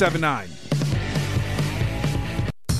1079.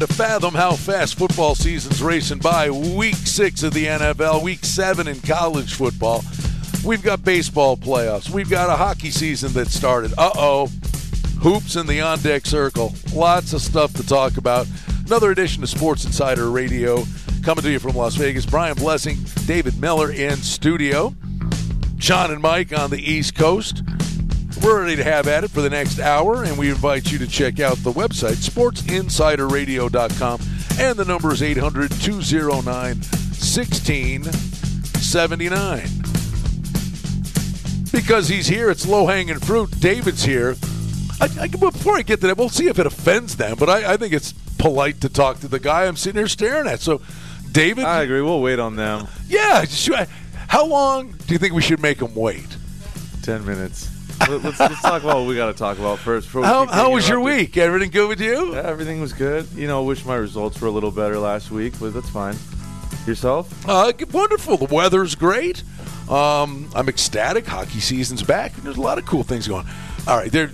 To fathom how fast football season's racing by. Week six of the NFL, week seven in college football. We've got baseball playoffs. We've got a hockey season that started. Uh oh. Hoops in the on deck circle. Lots of stuff to talk about. Another edition of Sports Insider Radio coming to you from Las Vegas. Brian Blessing, David Miller in studio. John and Mike on the East Coast. We're ready to have at it for the next hour, and we invite you to check out the website, sportsinsiderradio.com, and the number is 800 209 1679. Because he's here, it's low hanging fruit. David's here. I, I, before I get to that, we'll see if it offends them, but I, I think it's polite to talk to the guy I'm sitting here staring at. So, David. I agree. We'll wait on them. Yeah. How long do you think we should make them wait? Ten minutes. Let's, let's, talk about what we got to talk about first. How, how was your week? Everything good with you? Yeah, everything was good. You know, wish my results were a little better last week, but that's fine. Yourself? Uh, wonderful. The weather's great. Um, I'm ecstatic. Hockey season's back. There's a lot of cool things going. All right, there.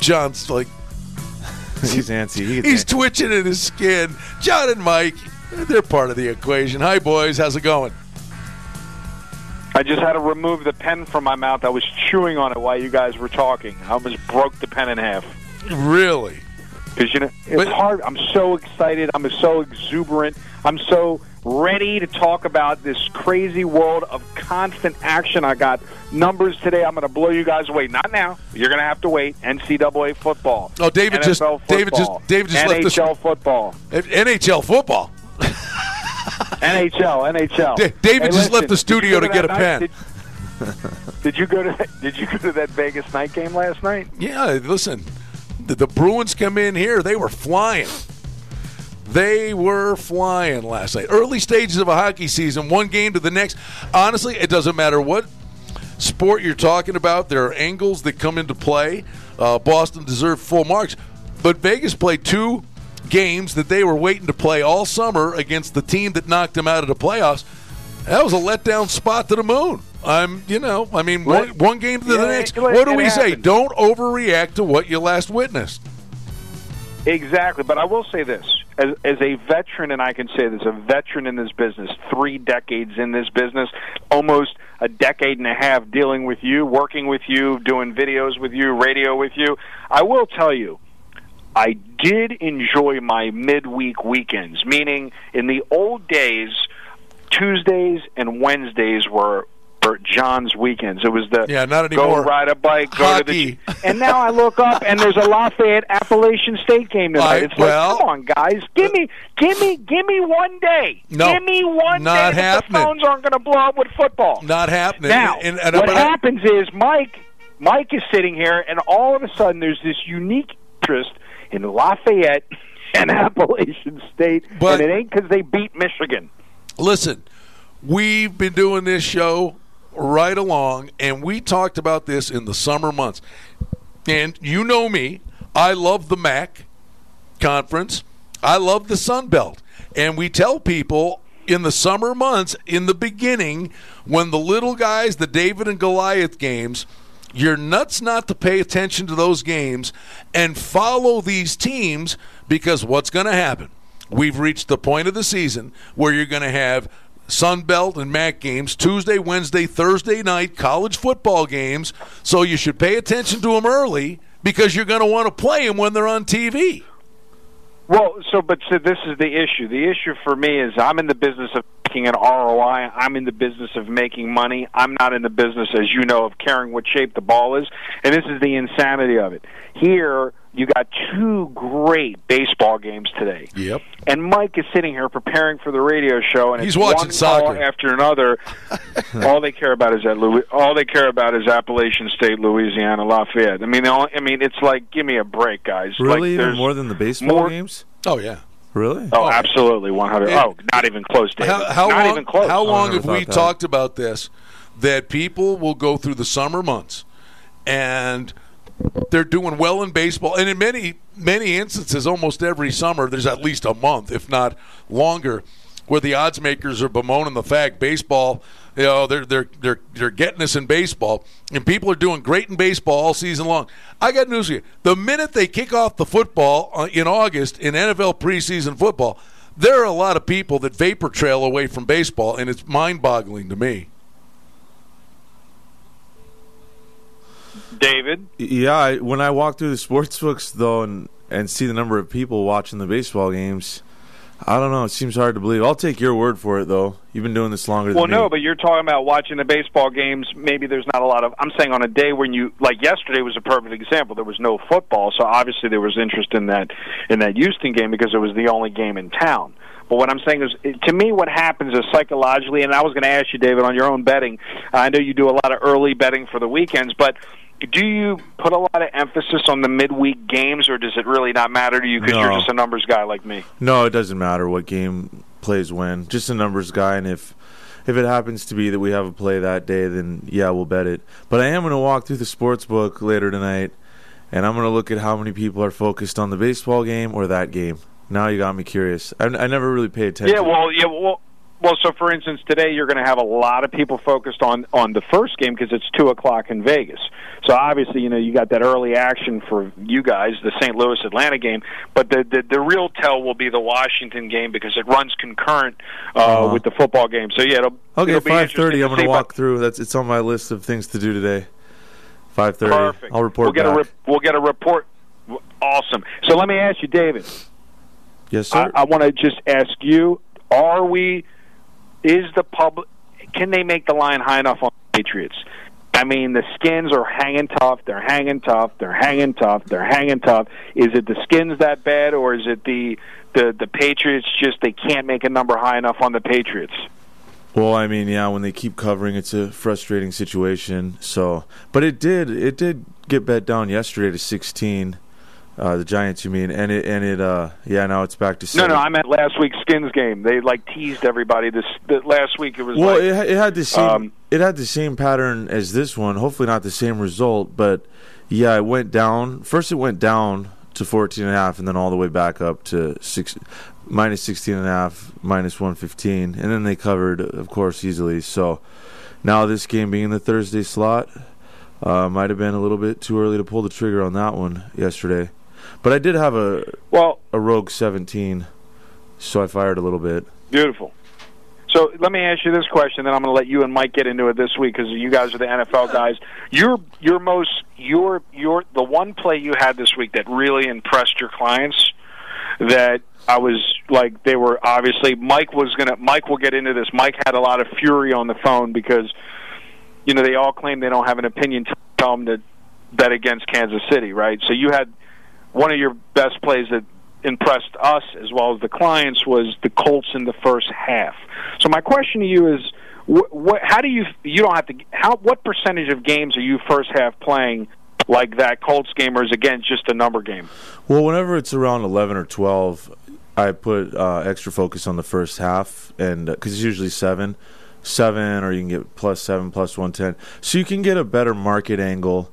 John's like he's antsy. He he's antsy. twitching in his skin. John and Mike, they're part of the equation. Hi, boys. How's it going? I just had to remove the pen from my mouth. I was chewing on it while you guys were talking. I almost broke the pen in half. Really? Because you know it's but, hard. I'm so excited. I'm so exuberant. I'm so ready to talk about this crazy world of constant action. I got numbers today. I'm going to blow you guys away. Not now. You're going to have to wait. NCAA football. Oh, David NFL just football, David just David just NHL left NHL football. NHL football. NHL, NHL. D- David hey, just listen, left the studio to, to get a pen. Did, did, you go to that, Did you go to that Vegas night game last night? Yeah. Listen, the, the Bruins come in here. They were flying. They were flying last night. Early stages of a hockey season, one game to the next. Honestly, it doesn't matter what sport you're talking about. There are angles that come into play. Uh, Boston deserved full marks, but Vegas played two games that they were waiting to play all summer against the team that knocked them out of the playoffs. That was a letdown spot to the moon. I'm, you know, I mean, one, one, game to yeah, the next. It, what do we say? Don't overreact to what you last witnessed. Exactly, but I will say this: as, as a veteran, and I can say this, a veteran in this business, three decades in this business, almost a decade and a half dealing with you, working with you, doing videos with you, radio with you. I will tell you, I did enjoy my midweek weekends, meaning in the old days, Tuesdays and Wednesdays were Bert John's weekends. It was the yeah, not anymore. Go ride a bike, go Hockey. to the. And now I look up and there's a Lafayette Appalachian State game tonight. I- it's well- like, come on, guys, give me, give me, give me one day. No, give me one not day. that happening. The phones aren't going to blow up with football. Not happening. Now, And- and- what I- happens is Mike, Mike is sitting here, and all of a sudden there's this unique interest in Lafayette and Appalachian State, But- and it ain't because they beat Michigan. Listen, we've been doing this show right along, and we talked about this in the summer months. And you know me, I love the MAC conference, I love the Sun Belt. And we tell people in the summer months, in the beginning, when the little guys, the David and Goliath games, you're nuts not to pay attention to those games and follow these teams because what's going to happen? We've reached the point of the season where you're going to have Sun Belt and MAC games Tuesday, Wednesday, Thursday night college football games. So you should pay attention to them early because you're going to want to play them when they're on TV. Well, so but so this is the issue. The issue for me is I'm in the business of making an ROI. I'm in the business of making money. I'm not in the business, as you know, of caring what shape the ball is. And this is the insanity of it. Here, you got two great baseball games today. Yep. And Mike is sitting here preparing for the radio show, and He's it's watching one soccer. after another. all they care about is that Louis. All they care about is Appalachian State, Louisiana, Lafayette. I mean, the only, I mean, it's like, give me a break, guys. Really, like, there's more than the baseball more- games? Oh, yeah. Really? Oh, absolutely, one hundred. Yeah. Oh, not even close, David. How, how not long, even close. How long have we that. talked about this? That people will go through the summer months and they're doing well in baseball. And in many, many instances, almost every summer, there's at least a month, if not longer, where the odds makers are bemoaning the fact baseball, you know, they're, they're, they're, they're getting us in baseball. And people are doing great in baseball all season long. I got news for you. The minute they kick off the football uh, in August in NFL preseason football, there are a lot of people that vapor trail away from baseball, and it's mind boggling to me. David. Yeah, I, when I walk through the sports books though, and and see the number of people watching the baseball games, I don't know. It seems hard to believe. I'll take your word for it though. You've been doing this longer Well, than me. Well, no, but you're talking about watching the baseball games. Maybe there's not a lot of. I'm saying on a day when you like yesterday was a perfect example. There was no football, so obviously there was interest in that in that Houston game because it was the only game in town. But what I'm saying is, to me, what happens is psychologically, and I was going to ask you, David, on your own betting. I know you do a lot of early betting for the weekends, but do you put a lot of emphasis on the midweek games, or does it really not matter to you because you're just a numbers guy like me? No, it doesn't matter what game plays when. Just a numbers guy, and if if it happens to be that we have a play that day, then yeah, we'll bet it. But I am going to walk through the sports book later tonight, and I'm going to look at how many people are focused on the baseball game or that game. Now you got me curious. I, I never really pay attention. Yeah, well, yeah, well, well. So, for instance, today you're going to have a lot of people focused on on the first game because it's two o'clock in Vegas. So obviously, you know, you got that early action for you guys, the St. Louis Atlanta game. But the the, the real tell will be the Washington game because it runs concurrent uh, Uh-huh. with the football game. So yeah, it'll Okay, it'll five thirty. I'm going to walk through. That's it's on my list of things to do today. Five thirty. Perfect. I'll report We'll get back. a rep- we'll get a report. Awesome. So let me ask you, David. yes, I, sir. I want to just ask you: Are we? Is the public? Can they make the line high enough on the Patriots? I mean, the skins are hanging tough. They're hanging tough. They're hanging tough. They're hanging tough. Is it the skins that bad, or is it the the the Patriots? Just they can't make a number high enough on the Patriots. Well, I mean, yeah, when they keep covering, it's a frustrating situation. So, but it did, it did get bet down yesterday to sixteen. Uh, the Giants, you mean? And it, and it, uh, yeah, now it's back to No, seven. no, I meant last week's skins game. They like teased everybody. This the, last week it was Well, like, it, it had the same, um, it had the same pattern as this one. Hopefully, not the same result, but yeah, it went down. First, it went down to 14 and a half, and then all the way back up to six, minus 16 and a half, minus 115, and then they covered, of course, easily. So now this game being the Thursday slot, uh, might have been a little bit too early to pull the trigger on that one yesterday. But I did have a well, a rogue 17 so I fired a little bit. Beautiful. So let me ask you this question, then I'm going to let you and Mike get into it this week because you guys are the NFL guys. Your your most your your the one play you had this week that really impressed your clients that I was like they were obviously Mike was gonna Mike will get into this. Mike had a lot of fury on the phone because you know they all claim they don't have an opinion to tell them to bet against Kansas City, right? So you had one of your best plays that impressed us as well as the clients was the Colts in the first half. So my question to you is, what, how do you you don't have to how what percentage of games are you first half playing like that Colts game or is again just a number game? Well, whenever it's around eleven or twelve, I put uh, extra focus on the first half, and because uh, it's usually seven, seven, or you can get plus seven, plus one ten, so you can get a better market angle.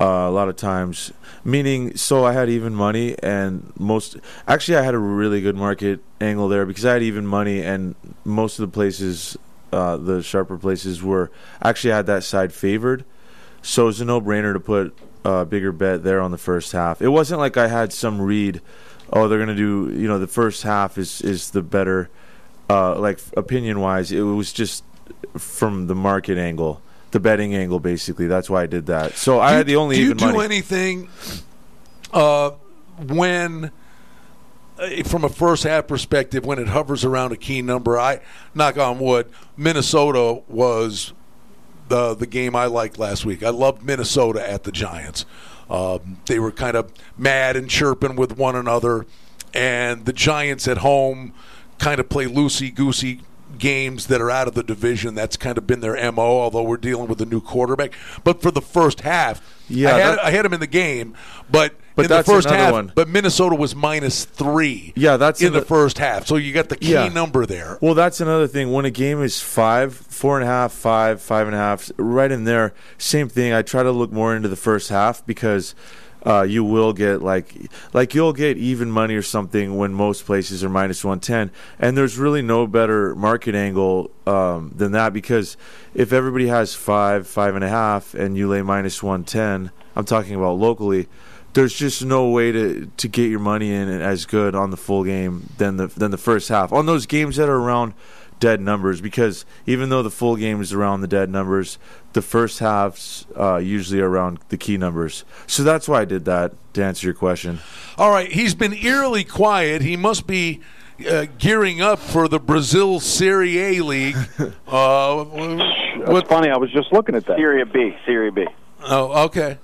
Uh, a lot of times, meaning so I had even money and most actually I had a really good market angle there because I had even money and most of the places, uh, the sharper places were actually I had that side favored, so it was a no brainer to put a bigger bet there on the first half. It wasn't like I had some read oh, they're gonna do. You know, the first half is is the better. Uh, like opinion wise, it was just from the market angle, the betting angle, basically. That's why I did that. So I had the only. Do you do money. anything uh, when? Uh, from a first half perspective, when it hovers around a key number, I knock on wood. Minnesota was the the game I liked last week. I loved Minnesota at the Giants. Um, they were kind of mad and chirping with one another, and the Giants at home kind of play loosey goosey games that are out of the division. That's kind of been their mo. Although we're dealing with a new quarterback, but for the first half, yeah, I had, I had him in the game, but but in the first half, one. but Minnesota was minus three. Yeah, that's in the, the first half. So you got the key yeah. number there. Well, that's another thing. When a game is five, four and a half, five, five and a half, right in there, same thing. I try to look more into the first half because uh, you will get like like you'll get even money or something when most places are minus 110 and there's really no better market angle um, than that because if everybody has five five and a half and you lay minus 110 i'm talking about locally there's just no way to, to get your money in as good on the full game than the than the first half. On those games that are around dead numbers because even though the full game is around the dead numbers, the first half's uh, usually around the key numbers. So that's why I did that to answer your question. All right, he's been eerily quiet. He must be uh, gearing up for the Brazil Serie A league. uh, That's funny. I was just looking at that. Serie B. Serie B. Oh, okay.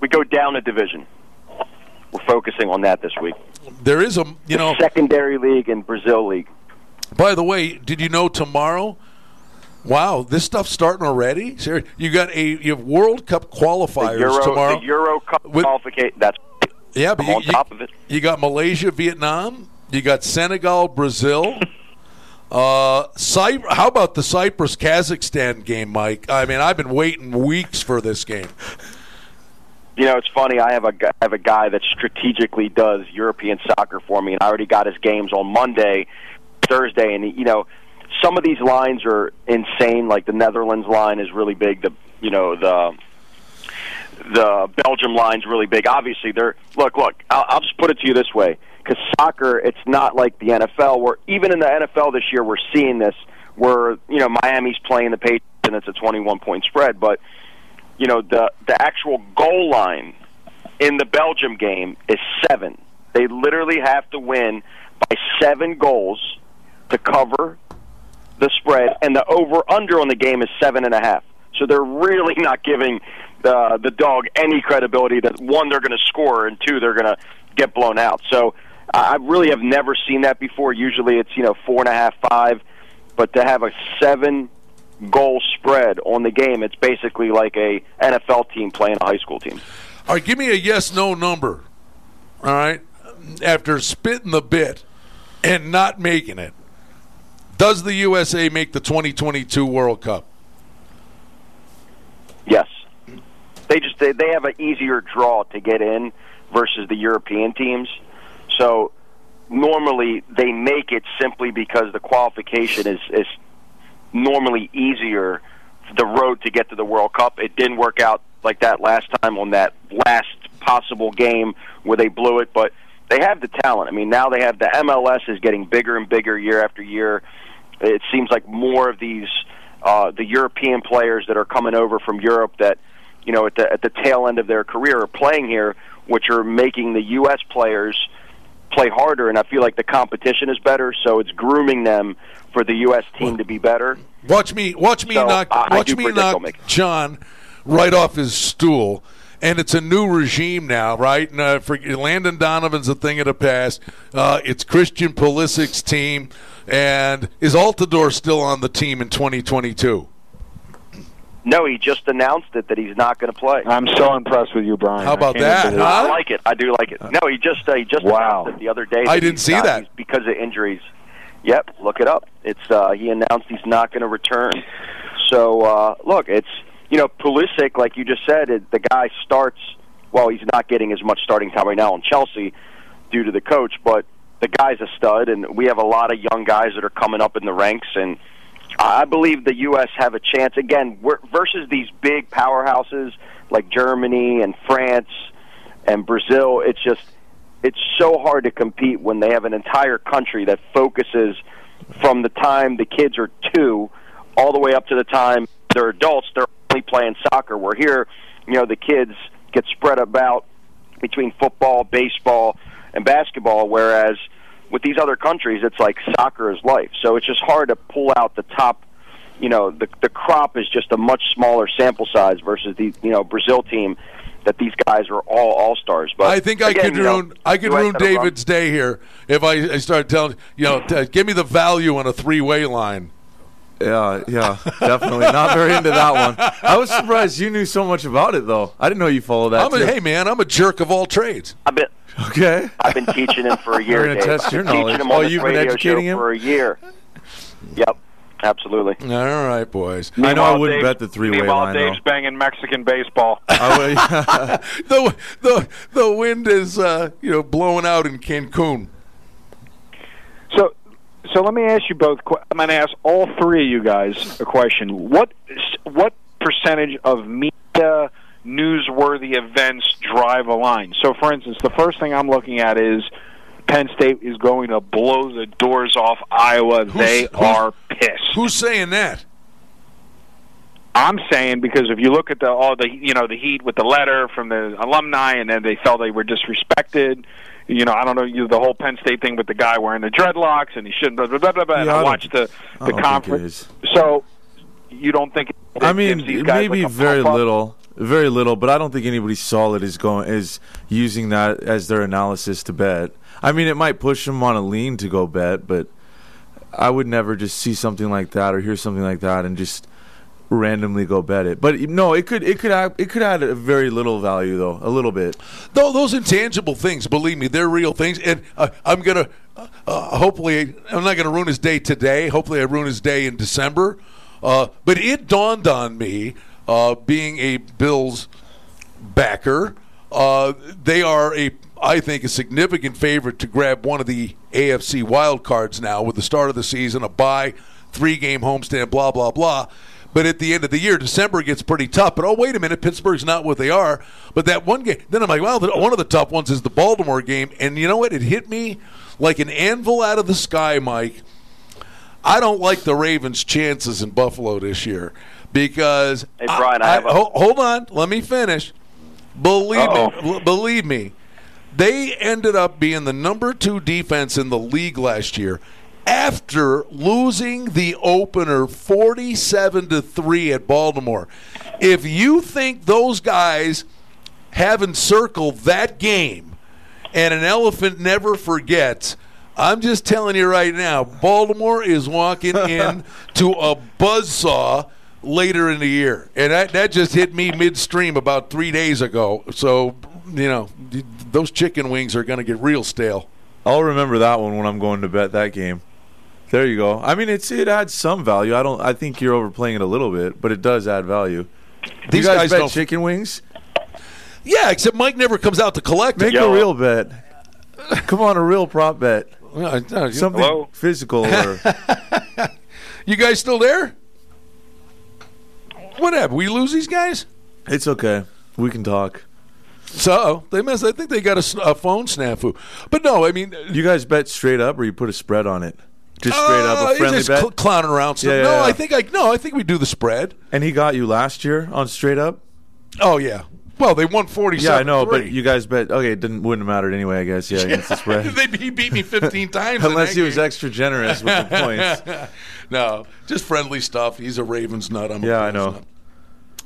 We go down a division. We're focusing on that this week. There is a you the know secondary league and Brazil league. By the way, did you know tomorrow? Wow, this stuff's starting already. Seriously, you got a you have World Cup qualifiers the Euro, tomorrow. The Euro Cup qualification. That's yeah, but you, on top of it. You got Malaysia, Vietnam. You got Senegal, Brazil. uh, Cy- how about the Cyprus Kazakhstan game, Mike? I mean, I've been waiting weeks for this game. You know, it's funny. I have a I have a guy that strategically does European soccer for me, and I already got his games on Monday Thursday, and you know, some of these lines are insane. Like the Netherlands line is really big. The you know the the Belgium line's really big. Obviously, they're look look. I'll, I'll just put it to you this way: because soccer, it's not like the NFL. Where even in the NFL this year, we're seeing this where you know Miami's playing the Patriots and it's a 21 point spread, but you know the the actual goal line in the Belgium game is seven. They literally have to win by seven goals to cover the spread, and the over under on the game is seven and a half. So they're really not giving the the dog any credibility that one they're going to score and two they're going to get blown out. So I really have never seen that before. Usually it's you know four and a half, five, but to have a seven goal spread on the game, it's basically like a NFL team playing a high school team. All right, give me a yes no number. All right, after spitting the bit and not making it. Does the USA make the 2022 World Cup? Yes. They just they, they have an easier draw to get in versus the European teams. So normally they make it simply because the qualification is is normally easier the road to get to the World Cup. It didn't work out like that last time on that last possible game where they blew it, but they have the talent. I mean, now they have the MLS is getting bigger and bigger year after year. It seems like more of these uh, the European players that are coming over from Europe that you know at the at the tail end of their career are playing here, which are making the U.S. players play harder. And I feel like the competition is better, so it's grooming them for the U.S. team to be better. Watch me, watch me So, knock, I- watch me knock. John right off his stool. And it's a new regime now, right? And, uh, for Landon Donovan's a thing of the past. Uh, it's Christian Pulisic's team, and is Altidore still on the team in 2022? No, he just announced it that he's not going to play. I'm so impressed with you, Brian. How about can't that, huh? I like it. I do like it. No, he just uh, he just Wow. announced it the other day. I didn't see not- that. because of injuries. Yep, look it up. It's uh, he announced he's not going to return. So uh, look, it's you know Pulisic, like you just said, it, the guy starts. Well, he's not getting as much starting time right now in Chelsea due to the coach, but the guy's a stud, and we have a lot of young guys that are coming up in the ranks and. I believe the U.S. have a chance again versus these big powerhouses like Germany and France and Brazil. It's just it's so hard to compete when they have an entire country that focuses from the time the kids are two all the way up to the time they're adults. They're only playing soccer. We're here, you know, the kids get spread about between football, baseball, and basketball, whereas with these other countries, it's like soccer is life. So it's just hard to pull out the top. You know, the the crop is just a much smaller sample size versus the you know Brazil team that these guys are all all stars. But I think I again, could you know, I could ruin David's day here if I, I started telling you know t- give me the value on a three way line. Yeah, yeah, definitely not very into that one. I was surprised you knew so much about it, though. I didn't know you followed that. I'm a, hey man, I'm a jerk of all trades. I've been okay. I've been teaching him for a year. We're gonna Dave. test your been teaching knowledge. him Oh, you've been educating show him? for a year. Yep, absolutely. All right, boys. I know I wouldn't Dave's- bet the three-way Meanwhile, line, Dave's though. banging Mexican baseball. The the the wind is uh, you know blowing out in Cancun. So, so let me ask you both. I'm going to ask all three of you guys a question. What what percentage of media newsworthy events drive a line? So, for instance, the first thing I'm looking at is Penn State is going to blow the doors off Iowa. they who's- are pissed. Who's saying that? I'm saying because if you look at the all the you know the heat with the letter from the alumni, and then they felt they were disrespected. You know, I don't know you the whole Penn State thing with the guy wearing the dreadlocks, and he shouldn't. Blah blah blah blah. blah. and I I watched the the don't think it conference. So you don't think? I mean, maybe like very little, very little, but I don't think anybody solid is going is using that as their analysis to bet. I mean, it might push them on a lean to go bet, but I would never just see something like that or hear something like that and just randomly go bet it. But no, it could it could add, it could add a very little value though, a little bit. Though those intangible things, believe me, they're real things. And uh, I'm gonna, uh, uh, hopefully, I'm not gonna ruin his day today. Hopefully, I ruin his day in December. Uh, but it dawned on me, uh, being a Bills backer, uh, they are a, I think, a significant favorite to grab one of the AFC wild cards now with the start of the season, a bye, three game homestand, blah blah blah. But at the end of the year, December gets pretty tough. But oh, wait a minute, Pittsburgh's not what they are. But that one game, then I'm like, well, one of the tough ones is the Baltimore game. And you know what? It hit me like an anvil out of the sky, Mike. I don't like the Ravens' chances in Buffalo this year because Hey, Brian, I have a- hold on, let me finish. Believe me, Uh-oh. l- believe me, they ended up being the number two defense in the league last year after losing the opener 47 to 3 at Baltimore. If you think those guys haven't circled that game and an elephant never forgets, I'm just telling you right now, Baltimore is walking in to a buzzsaw later in the year. And that, that just hit me midstream about three days ago. So, you know, those chicken wings are going to get real stale. I'll remember that one when I'm going to bet that game. There you go. I mean, it's it adds some value. I don't. I think you're overplaying it a little bit, but it does add value. These you guys, guys bet don't- chicken wings? Yeah, except Mike never comes out to collect Make it. a real bet. Come on, a real prop bet. You- Something Hello? physical or You guys still there? What happened? We lose these guys? it's okay. We can talk. So they must. I think they got a, a, phone snafu. But no, I mean, you guys bet straight up, or you put a spread on it? Just straight uh, up a friendly just bet. Cl- clowning around. Stuff. Yeah, yeah, no, yeah. I think I no, I think we do the spread. And he got you last year on straight up. Oh yeah. Well, they won forty. Yeah, I know, but you guys bet. Okay, it didn't wouldn't have mattered anyway. I guess. Yeah, against the spread. they, he beat me fifteen times. Unless he game. was extra generous with the points. no, just friendly stuff. He's a Ravens nut. I'm yeah, I know. Nut.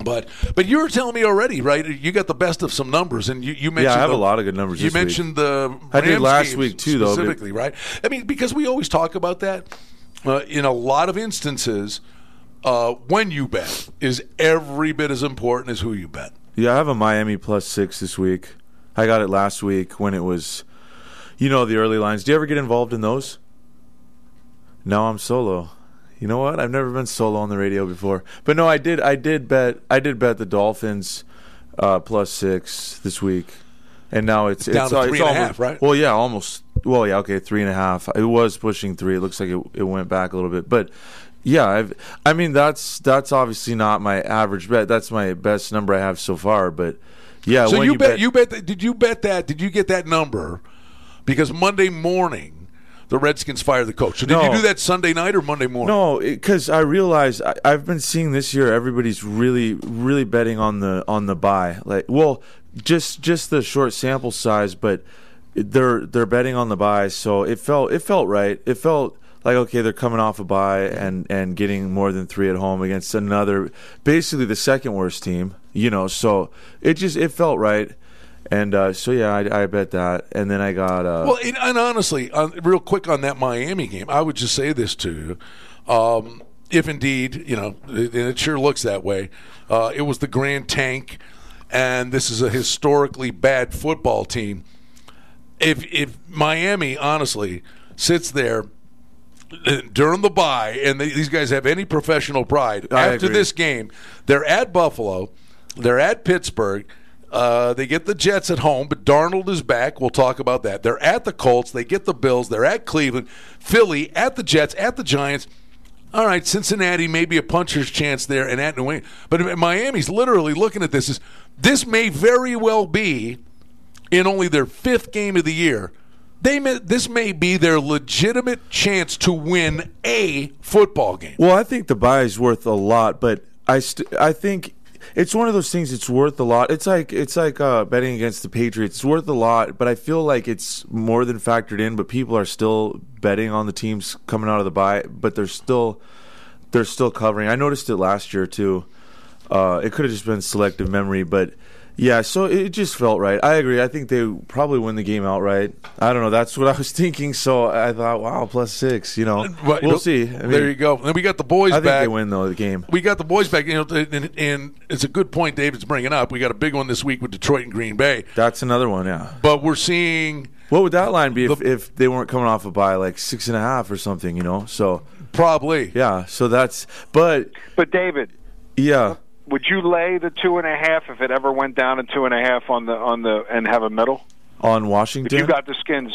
But but you were telling me already, right? You got the best of some numbers, and you, you mentioned. Yeah, I have the, a lot of good numbers. You mentioned week. the I did last week too, though. Specifically, right? I mean, because we always talk about that. Uh, in a lot of instances, uh, when you bet is every bit as important as who you bet. Yeah, I have a Miami plus six this week. I got it last week when it was, you know, the early lines. Do you ever get involved in those? No, I'm solo. You know what? I've never been solo on the radio before. But no, I did. I did bet. I did bet the Dolphins uh, plus six this week, and now it's down it's, to three it's and almost, a half, right? Well, yeah, almost. Well, yeah, okay, three and a half. It was pushing three. It looks like it, it went back a little bit, but yeah, I've, I mean that's that's obviously not my average bet. That's my best number I have so far. But yeah, so you, you bet, bet you bet. That, did you bet that? Did you get that number? Because Monday morning the Redskins fire the coach. So did no. you do that Sunday night or Monday morning? No, because I realized I, have been seeing this year everybody's really, really betting on the on the bye. Like, well, just just the short sample size, but they're they're betting on the bye. So it felt it felt right. It felt like okay, they're coming off a bye and and getting more than three at home against another, basically the second worst team. You know, so it just it felt right. And uh, so yeah, I, I, bet that, and then I got. Uh, well, and, and honestly, on, real quick on that Miami game, I would just say this to you: um, if indeed, you know, and it sure looks that way, uh, it was the Grand Tank, and this is a historically bad football team. If if Miami honestly sits there uh, during the bye, and they, these guys have any professional pride I after agree. this game, they're at Buffalo, they're at Pittsburgh uh, they get the Jets at home, but Darnold is back. We'll talk about that. They're at the Colts. They get the Bills. They're at Cleveland, Philly, at the Jets, at the Giants. All right, Cincinnati maybe a puncher's chance there, and at New England. But Miami's literally looking at this as this may very well be in only their fifth game of the year. They may, this may be their legitimate chance to win a football game. Well, I think the bye is worth a lot, but I st- I think it's one of those things. It's worth a lot. It's like it's like uh, betting against the Patriots. It's worth a lot, but I feel like it's more than factored in. But people are still betting on the teams coming out of the bye, but they're still they're still covering. I noticed it last year too. Uh, it could have just been selective memory, but yeah, so it just felt right. I agree. I think they probably win the game outright. I don't know. That's what I was thinking. So I thought, wow, plus six. You know, but, we'll oh, see. I mean, there you go. And we got the boys. I back. think they win though the game. We got the boys back. You know, and, and, it's a good point David's bringing up. We got a big one this week with Detroit and Green Bay. That's another one. Yeah. But we're seeing. What would that line be if, the, if they weren't coming off a bye like six and a half or something? You know, so probably. Yeah. So that's but. But David. Yeah would you lay the two and a half if it ever went down to two and a half on the on the and have a middle on Washington? If you got the skins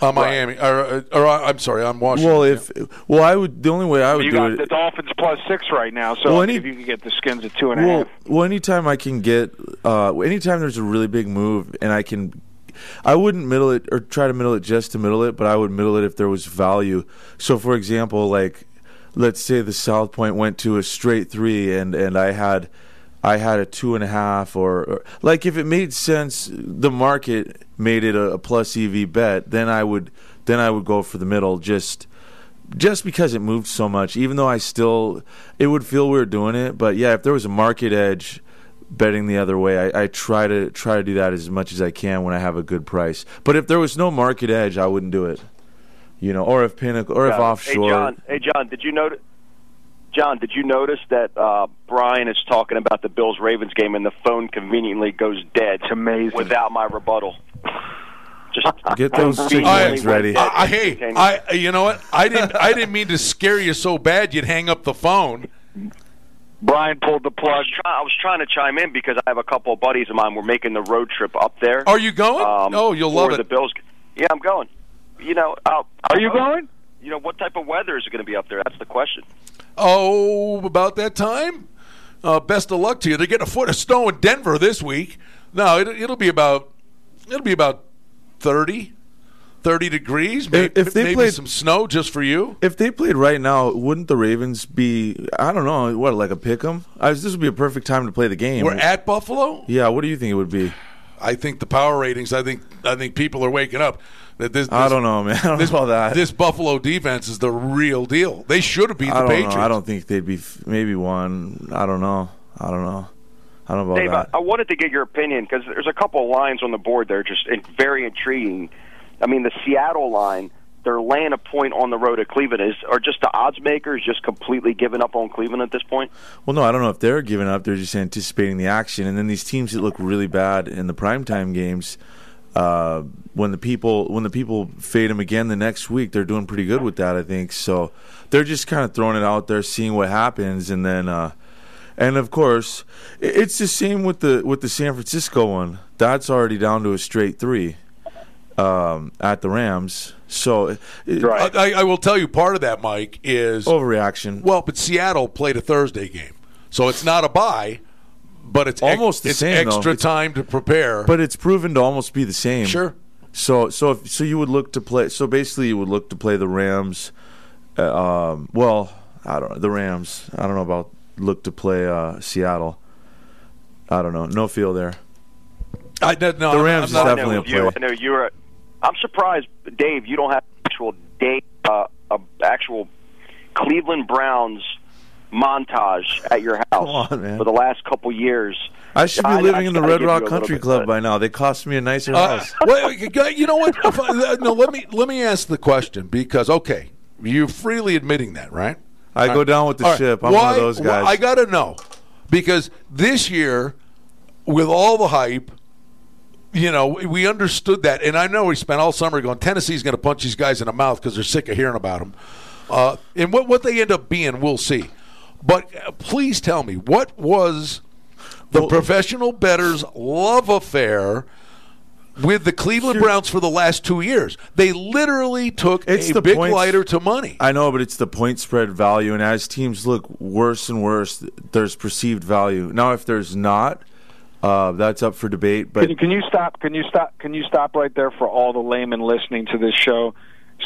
on Miami, or, or, I'm sorry, on Washington. Well, if well, I would. The only way I would you do got it. The Dolphins plus six right now, so well, any, if you can get the skins at two and well, a half. Well, anytime I can get, uh, anytime there's a really big move and I can I wouldn't middle it or try to middle it just to middle it, but I would middle it if there was value. So, for example, like let's say the South Point went to a straight three, and and I had I had a two and a half, or, or, like if it made sense, the market made it a, a, plus EV bet, then I would then I would go for the middle just just because it moved so much. Even though I still it would feel weird doing it, but yeah, if there was a market edge betting the other way, I, I try to try to do that as much as I can when I have a good price. But if there was no market edge, I wouldn't do it. You know, or if Pinnacle, or yeah. if offshore. Hey John, hey John, did you notice? John, did you notice that uh, Brian is talking about the Bills Ravens game and the phone conveniently goes dead? It's amazing. Without my rebuttal. Just get those signals ready. I, hey, I you know what? I didn't I didn't mean to scare you so bad you'd hang up the phone. Brian pulled the plug. I was, try, I was, trying to chime in because I have a couple of buddies of mine. We're making the road trip up there. Are you going? Um, oh, you'll love it. The Bills. Yeah, I'm going. You know, I'll, I'll are you going? You know, what type of weather is it going to be up there? That's the question. Oh, about that time. Uh, best of luck to you. They're getting a foot of snow in Denver this week. No, it, it'll be about it'll be about 30, 30 degrees. Maybe, if they maybe played- some snow just for you. If they played right now, wouldn't the Ravens be? I don't know. What like a pick 'em? I, this would be a perfect time to play the game. We're at Buffalo. yeah. What do you think it would be? I think the power ratings. I think I think people are waking up. That this, I don't know, man. I don't This, know about that. this Buffalo defense is the real deal. They should have beat the I don't Patriots. know. I don't think they'd be maybe one. I don't know. I don't know. I don't know about Dave, I, that. I wanted to get your opinion because there's a couple of lines on the board that are just very intriguing. I mean, the Seattle line, they're laying a point on the road to Cleveland. Is are just the odds makers just completely giving up on Cleveland at this point? Well, no, I don't know if they're giving up. They're just anticipating the action, and then these teams that look really bad in the primetime games, uh, when the people when the people fade them again the next week, they're doing pretty good with that. I think so. They're just kind of throwing it out there, seeing what happens, and then. Uh, and of course, it's the same with the with the San Francisco one. That's already down to a straight three um, at the Rams. So, it, Right. I, I will tell you part of that, Mike, is overreaction. well, but Seattle played a Thursday game, so it's not a bye, but it's ex- Almost the it's same, though. extra It's- time to prepare. But it's proven to almost be the same. sure, So so if, so you would look to play. So basically, you would look to play the Rams. Uh, um, well, I don't know the Rams. I don't know about look to play uh, Seattle. I don't know. No feel there. I, no, no, The I'm- Rams I'm is I definitely know a you. play. I know you're. I'm surprised, Dave. You don't have actual day, uh, a actual Cleveland Browns montage at your house on, for the last couple years. I should be I- living I in the gotta Red give Rock Country bit Club of- by now. They cost me a nicer Uh, house. well, you know what? If I- no, let me let me ask the question because okay, you're freely admitting that, right? I go down with the All right. ship. I'm Why, one of those guys. I got to know because this year, with all the hype, you know, we understood that, and I know we spent all summer going Tennessee's going to punch these guys in the mouth because they're sick of hearing about them, uh, and what what they end up being, we'll see. But uh, please tell me what was the professional betters' love affair. With the Cleveland Browns for the last two years, they literally took It's a the big points- lighter to money. I know, but it's the point spread value, and as teams look worse and worse, there's perceived value. Now, if there's not, uh, that's up for debate. But Can you, can you stop? Can you stop? Can you stop right there for all the laymen listening to this show?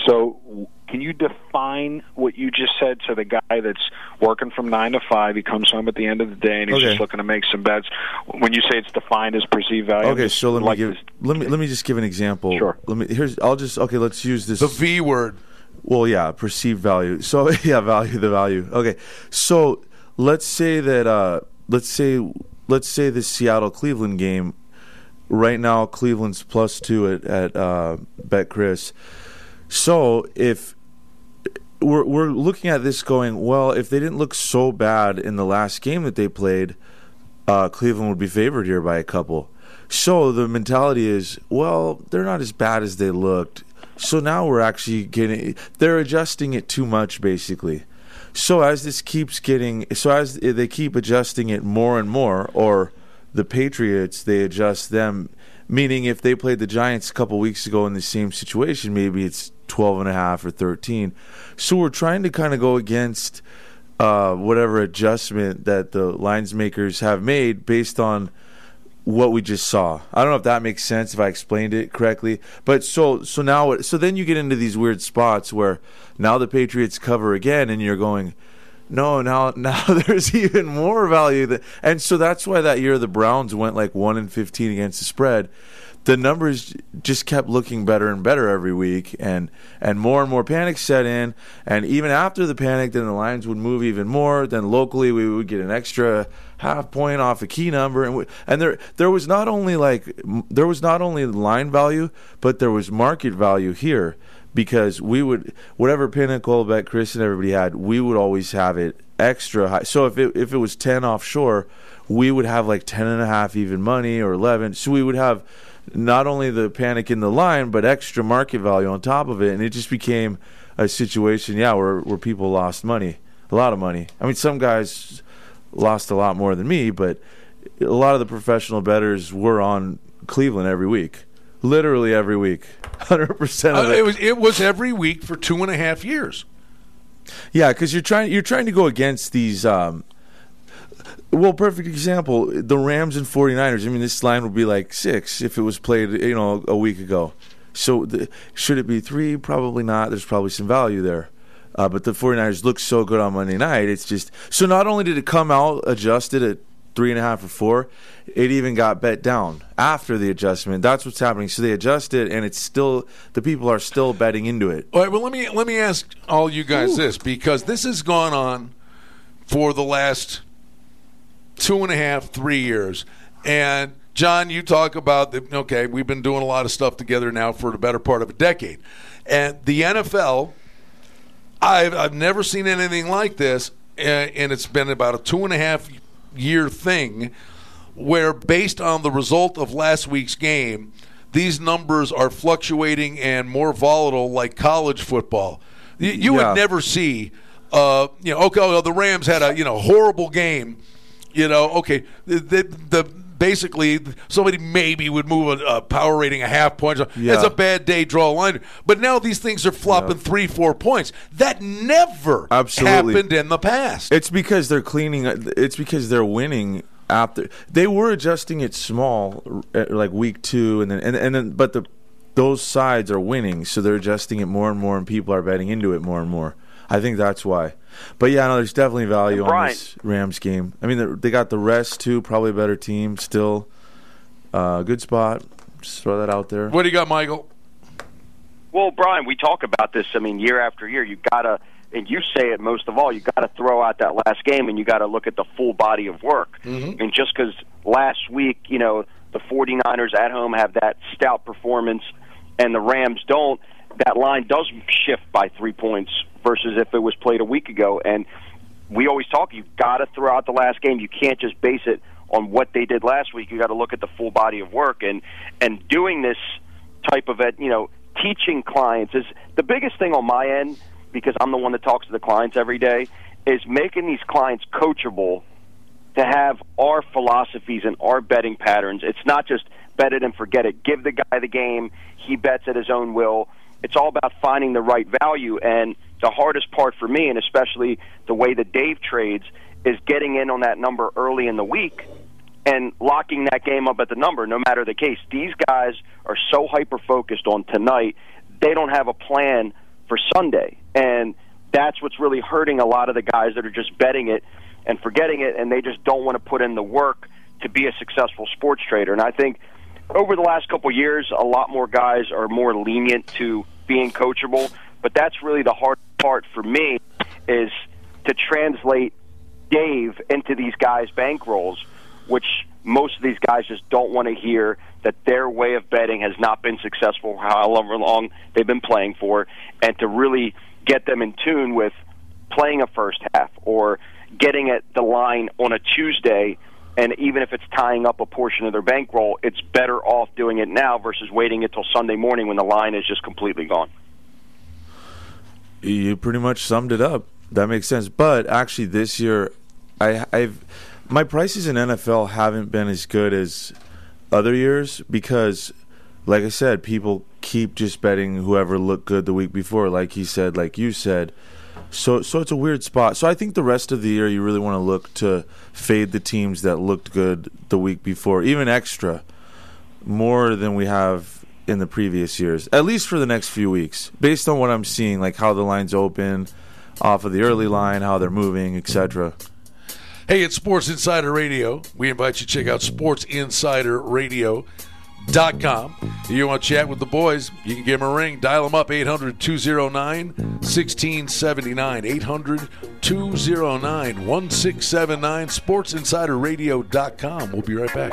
So, can you define what you just said to the guy that's working from nine to five? He comes home at the end of the day and he's Okay. just looking to make some bets. When you say it's defined as perceived value, Okay, so let me like give let me let me just give an example. Sure. Let me here's I'll just okay. Let's use this. the V word. well, yeah, perceived value. So yeah, value the value. Okay, so let's say that uh, let's say let's say the Seattle Cleveland game. Right now, Cleveland's plus two at at uh, BetCRIS. So if we're we're looking at this going, well, if they didn't look so bad in the last game that they played, uh, Cleveland would be favored here by a couple. So the mentality is, well, they're not as bad as they looked. So now we're actually getting they're adjusting it too much basically. So as this keeps getting so as they keep adjusting it more and more or the Patriots they adjust them meaning if they played the Giants a couple weeks ago in the same situation maybe it's 12 and a half or 13. So we're trying to kind of go against uh, whatever adjustment that the lines makers have made based on what we just saw. I don't know if that makes sense if I explained it correctly. But so so now so then you get into these weird spots where now the Patriots cover again and you're going no, now now there's even more value that and so that's why that year the Browns went like 1 and 15 against the spread. The numbers just kept looking better and better every week and and more and more panic set in. And even after the panic then the lines would move even more. Then locally we would get an extra half point off a key number. And we, and there there was not only like there was not only line value but there was market value here. Because we would whatever pinnacle BetCRIS and everybody had we would always have it extra high. So if it if it was 10 offshore we would have like 10 and a half even money or 11 so we would have not only the panic in the line but extra market value on top of it and it just became a situation yeah where where people lost money a lot of money i mean some guys lost a lot more than me, but a lot of the professional betters were on Cleveland every week, literally every week, hundred percent of Uh, it. it was it was every week for two and a half years. Yeah, because you're trying you're trying to go against these. Um, Well, perfect example. The Rams and 49ers. I mean, this line would be like six if it was played, you know, a week ago. So the, should it be three? Probably not. There's probably some value there. Uh, but the 49ers look so good on Monday night. It's just so not only did it come out adjusted at three and a half or four, it even got bet down after the adjustment. That's what's happening. So they adjust it, and it's still the people are still betting into it. All right. Well, let me let me ask all you guys Ooh. this because this has gone on for the last two and a half, three years, and John, you talk about the, okay, we've been doing a lot of stuff together now for the better part of a decade, and the NFL I've, I've never seen anything like this, and it's been about a two and a half year thing where, based on the result of last week's game, these numbers are fluctuating and more volatile like college football. You, you yeah. would never see, uh, you know, okay, well, the Rams had a you know horrible game. You know, okay, the, the, the basically somebody maybe would move a, a power rating a half point. Yeah. It's a bad day, draw a line. But now these things are flopping yeah. three, four points. That never Absolutely. happened in the past. It's because they're cleaning. It's because they're winning after they were adjusting it small, uh, like week two, and then and, and then but the those sides are winning, so they're adjusting it more and more, and people are betting into it more and more. I think that's why. But yeah, no, there's definitely value on this Rams game. I mean, they got the rest too, probably a better team still. Uh, good spot. Just throw that out there. What do you got, Michael? Well, Brian, we talk about this. I mean, year after year, you gotta, and you say it most of all, you got to throw out that last game, and you got to look at the full body of work. Mm-hmm. And just because last week, you know, the 49ers at home have that stout performance, and the Rams don't, that line does shift by three points versus if it was played a week ago. And we always talk, you've got to throw out the last game. You can't just base it on what they did last week. You got to look at the full body of work. And and doing this type of you know, teaching clients is the biggest thing on my end because I'm the one that talks to the clients every day. Is making these clients coachable to have our philosophies and our betting patterns. It's not just bet it and forget it. Give the guy the game. He bets at his own will. It's all about finding the right value. And the hardest part for me, and especially the way that Dave trades, is getting in on that number early in the week and locking that game up at the number, no matter the case. These guys are so hyper focused on tonight, they don't have a plan for Sunday. And that's what's really hurting a lot of the guys that are just betting it and forgetting it, and they just don't want to put in the work to be a successful sports trader. And I think over the last couple of years, a lot more guys are more lenient to being coachable. But that's really the hard part for me is to translate Dave into these guys' bankrolls, which most of these guys just don't want to hear that their way of betting has not been successful however long they've been playing for, and to really get them in tune with playing a first half or getting at the line on a Tuesday and even if it's tying up a portion of their bankroll, it's better off doing it now versus waiting until Sunday morning when the line is just completely gone. You pretty much summed it up. That makes sense. But actually, this year, I, I've my prices in NFL haven't been as good as other years because, like I said, people keep just betting whoever looked good the week before. Like he said, like you said. So, so it's a weird spot. So I think the rest of the year, you really want to look to fade the teams that looked good the week before, even extra, more than we have in the previous years, at least for the next few weeks, based on what I'm seeing, like how the lines open off of the early line, how they're moving, etc. Hey, it's Sports Insider Radio. We invite you to check out sportsinsiderradio.com. If you want to chat with the boys, you can give them a ring. Dial them up 800 209 1679. 800 209 1679. Sportsinsiderradio.com. We'll be right back.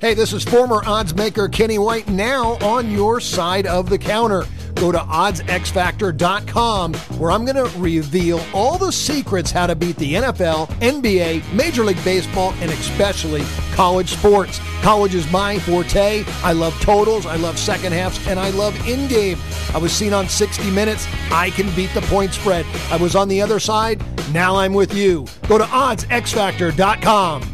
Hey, this is former odds maker Kenny White now on your side of the counter. Go to oddsxfactor.com where I'm going to reveal all the secrets how to beat the NFL, NBA, Major League Baseball, and especially college sports. College is my forte. I love totals, I love second halves, and I love in game. I was seen on 60 Minutes. I can beat the point spread. I was on the other side. Now I'm with you. Go to oddsxfactor.com.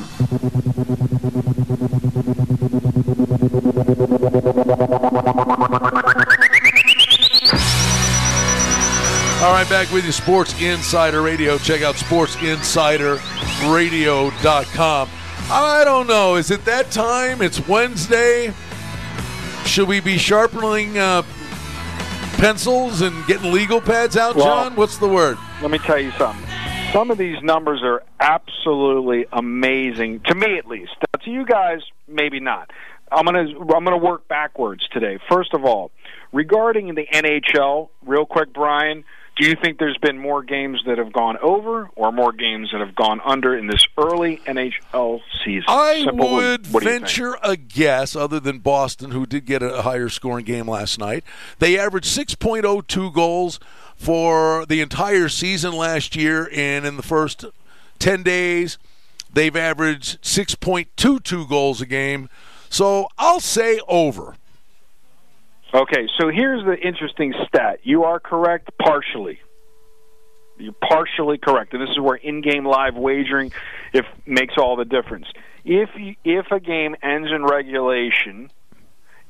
All right, back with you, Sports Insider Radio. Check out sportsinsiderradio.com. I don't know. Is it that time? It's Wednesday. Should we be sharpening uh, pencils and getting legal pads out, Well- John? What's the word? Let me tell you something. Some of these numbers are absolutely amazing to me, at least. Now, to you guys, maybe not. I'm gonna I'm gonna work backwards today. First of all, regarding the NHL, real quick, Brian. Do you think there's been more games that have gone over or more games that have gone under in this early NHL season? I Simple, would venture a guess, other than Boston, who did get a higher scoring game last night. They averaged 6.02 goals for the entire season last year, and in the first 10 days, they've averaged 6.22 goals a game. So I'll say over. Okay, so here's the interesting stat. You are correct partially. You're partially correct, and this is where in-game live wagering if makes all the difference. If if a game ends in regulation,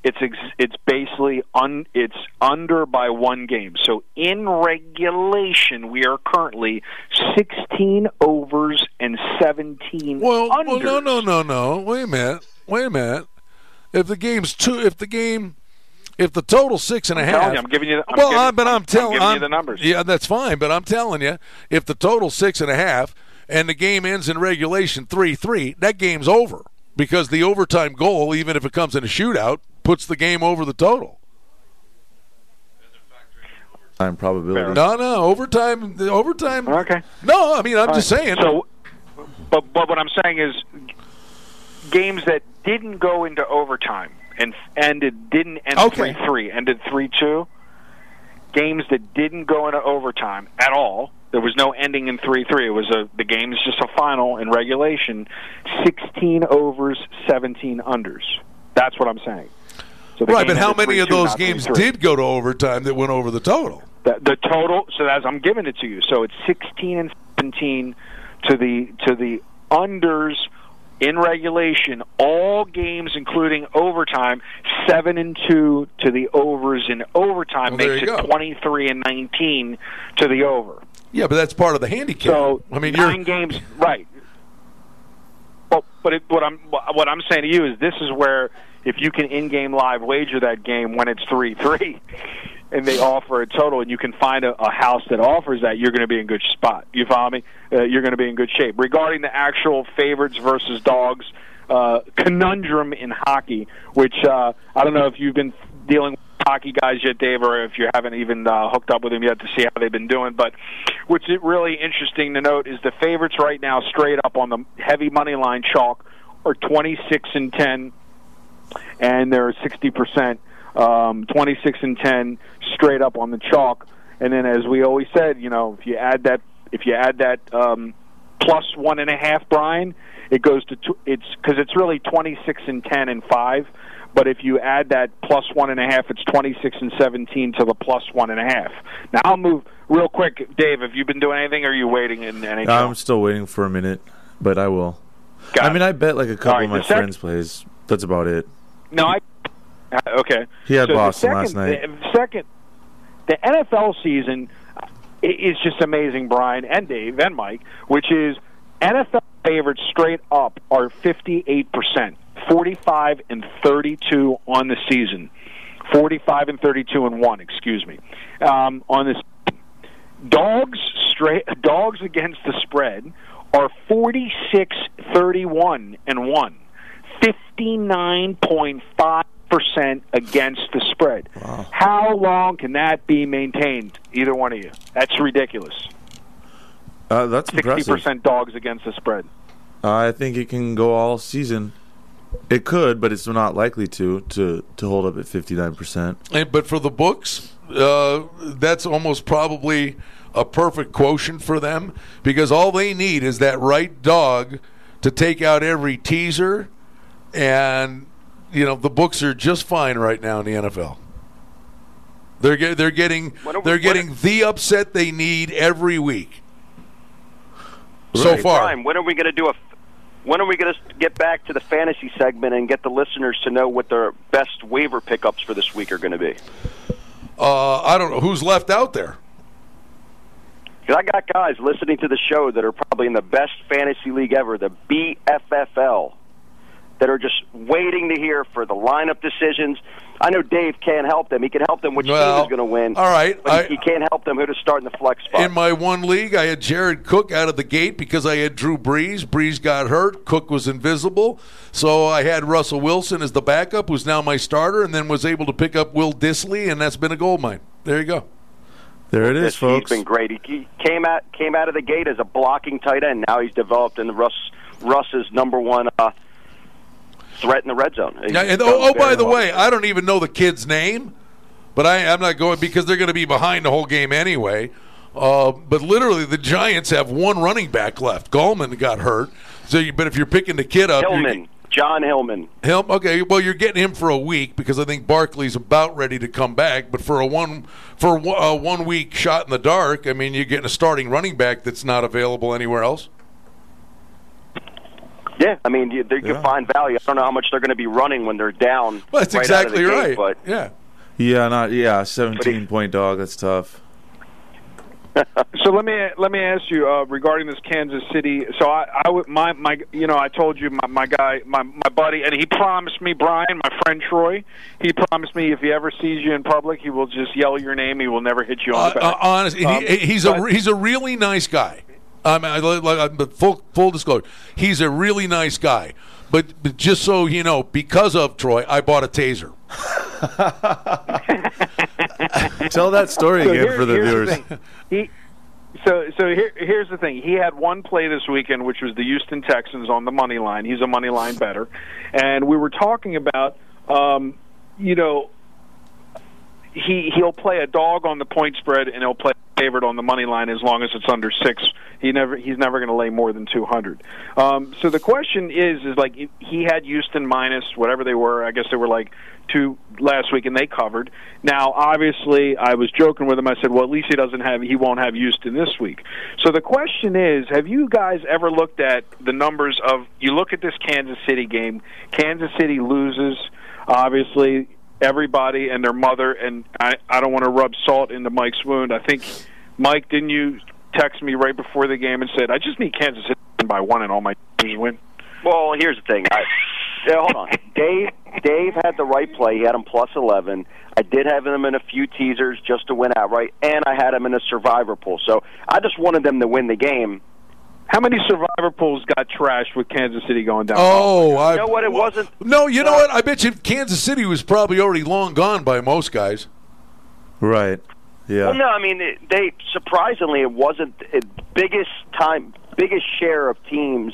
it's ex, it's basically un, it's under by one game. So in regulation, we are currently 16 overs and 17 Well, well, no, no, no, no. Wait a minute. Wait a minute. If the game's two, if the game, if the total six and a half. you, I'm giving you the- I'm well, giving- I- but I'm I'm telling you the numbers. Yeah, that's fine. But I'm telling you, if the total six and a half and the game ends in regulation three three, that game's over because the overtime goal, even if it comes in a shootout, puts the game over the total. Time probability. No, no, overtime. The overtime. Okay. No, I mean I'm just saying. So, but but what I'm saying is, games that didn't go into overtime and ended didn't end Okay. three three, ended three two. Games that didn't go into overtime at all. There was no ending in three three. It was a the game is just a final in regulation. Sixteen overs, seventeen unders. That's what I'm saying. So right, but how many of those games 3-3. did go to overtime that went over the total? The, the total. So as I'm giving it to you, so it's 16 and 17 to the to the unders in regulation. All games, including overtime, seven and two to the overs in overtime Well, makes it go. 23 and 19 to the over. Yeah, but that's part of the handicap. So I mean, you're 9 games, right? But it, what I'm what I'm saying to you is this is where if you can in-game live wager that game when it's three three, and they offer a total, and you can find a, a house that offers that, you're going to be in good spot. You follow me? Uh, you're going to be in good shape. Regarding the actual favorites versus dogs uh, conundrum in hockey, which uh, I don't know if you've been dealing with hockey guys yet, Dave, or if you haven't even uh, hooked up with them yet to see how they've been doing. But what's really interesting to note is the favorites right now, straight up on the heavy money line chalk, are 26 and 10, and they're 60 percent, um, 26 and 10 straight up on the chalk. And then, as we always said, you know, if you add that, if you add that um, plus one and a half, Brian, it goes to tw- it's because it's really twenty six and ten and five. But if you add that plus one and a half, it's twenty six and seventeen to the plus one and a half. Now I'll move real quick, Dave. Have you been doing anything? or Are you waiting in NHL? I'm still waiting for a minute, but I will. Got I it. mean, I bet like a couple right, of my sec- friends plays. That's about it. No, I. uh, Okay. He had So Boston second, last night. The second, the NFL season is just amazing, Brian and Dave and Mike. Which is NFL favorites straight up are fifty-eight percent, forty-five and thirty-two on the season, forty-five and thirty-two and one. Excuse me, um, on this. Dogs straight dogs against the spread are 46 31 and 1. 59.5% against the spread. How long can that be maintained either one of you? That's ridiculous. Uh, that's 60% impressive. dogs against the spread. I think it can go all season. It could, but it's not likely to to to hold up at 59 percent. But for the books, uh, that's almost probably a perfect quotient for them because all they need is that right dog to take out every teaser, and you know the books are just fine right now in the NFL. They're get, they're getting What are- they're what- getting the upset they need every week. So far, when are we going to do a? When are we going to get back to the fantasy segment and get the listeners to know what their best waiver pickups for this week are going to be? uh, I don't know who's left out there. Because I got guys listening to the show that are probably in the best fantasy league ever, the BFFL, that are just waiting to hear for the lineup decisions. I know Dave can't help them. He can help them which Well, team is going to win. all right, but I- he can't help them who to start in the flex spot. In my one league, I had Jared Cook out of the gate because I had Drew Brees. Brees got hurt. Cook was invisible. So I had Russell Wilson as the backup, who's now my starter, and then was able to pick up Will Dissly, and that's been a gold mine. There you go. There it is, This- folks. He's been great. He- He came out came out of the gate as a blocking tight end. Now he's developed into Russ Russ's number one uh, threat in the red zone. Yeah, and, oh, oh, by the well. way, I don't even know the kid's name, but I, I'm not going because they're going to be behind the whole game anyway. Uh, but literally, the Giants have one running back left. Gallman got hurt. So, you, but if you're picking the kid up, Hillman, John Hillman. Him? Okay, well you're getting him for a week because I think Barkley's about ready to come back. But for a one for a one week shot in the dark, I mean you're getting a starting running back that's not available anywhere else. Yeah, I mean you, they Yeah. can find value. I don't know how much they're going to be running when they're down. Well, that's right out of the exactly gate, right. But yeah, yeah, not yeah, 17 point dog. That's tough. So let me let me ask you uh, regarding this Kansas City. So I, I would my my you know I told you my my guy my my buddy and he promised me Brian my friend Troy he promised me if he ever sees you in public he will just yell your name he will never hit you on uh, the back. uh, honestly, Um, he, he's a he's a really nice guy. I mean, I, like, like, but full full disclosure, he's a really nice guy. But, but just so you know, because of Troy, I bought a taser. Tell that story So again here- for the viewers. thing. He, so so here, here's the thing. He had one play this weekend, which was the Houston Texans on the money line. He's a money line better, and we were talking about, um, you know, he he'll play a dog on the point spread, and he'll play a favorite on the money line as long as it's under six. He never he's never going to lay more than two hundred. Um, so the question is is like he had Houston minus whatever they were. I guess they were like two last week, and they covered. Now, obviously, I was joking with him. I said, "Well, at least he doesn't have he won't have Houston this week." So the question is, have you guys ever looked at the numbers of? You look at this Kansas City game. Kansas City loses. Obviously, everybody and their mother, and I, I don't want to rub salt into Mike's wound. I think Mike, didn't you text me right before the game and said, "I just need Kansas City by one and all my teams win." Well, here's the thing. I, yeah, hold on. Dave Dave had the right play. He had him plus eleven. I did have him in a few teasers just to win outright, and I had him in a survivor pool. So I just wanted them to win the game. How many survivor pools got trashed with Kansas City going down? Oh, I You know what? It wasn't. No, you know what? I bet you Kansas City was probably already long gone by most guys. Right. Yeah. Well, no, I mean it, they surprisingly it wasn't it, biggest time biggest share of teams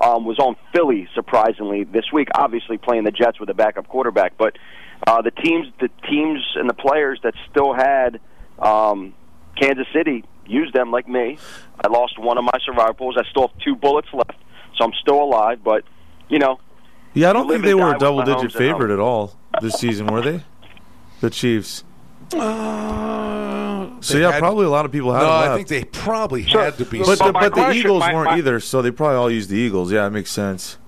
um, was on Philly. Surprisingly, this week, obviously playing the Jets with a backup quarterback, but uh, the teams the teams and the players that still had um, Kansas City use them like me. I lost one of my survivor pools. I still have two bullets left, so I'm still alive. But you know, Yeah, I don't think they were a double digit favorite home. at all this season, were they? The Chiefs. Uh, So yeah, had- probably a lot of people had No, them I think they probably So- had to be. but So the, my but the question- Eagles my- weren't my- either, so they probably all used the Eagles. Yeah, it makes sense.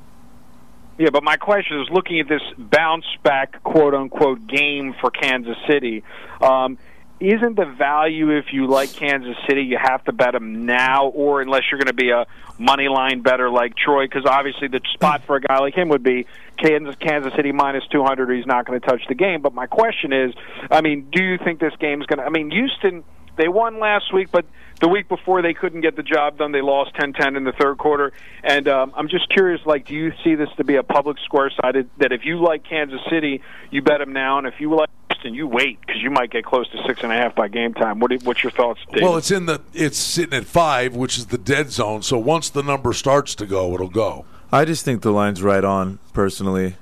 Yeah, but my question is looking at this bounce back, quote unquote, game for Kansas City. Um, isn't the value if you like Kansas City, you have to bet them now, or unless you're going to be a money line better like Troy? Because obviously the spot for a guy like him would be Kansas Kansas City minus 200. He's not going to touch the game. But my question is, I mean, do you think this game's going to? I mean, Houston they won last week, but the week before they couldn't get the job done. They lost 10-10 in the third quarter. And um, I'm just curious, like, do you see this to be a public square sided that if you like Kansas City, you bet them now, and if you like Houston, you wait because you might get close to six and a half by game time. What do, what's your thoughts, David? Well, it's in the it's sitting at five, which is the dead zone. So once the number starts to go, it'll go. I just think the line's right on. Personally,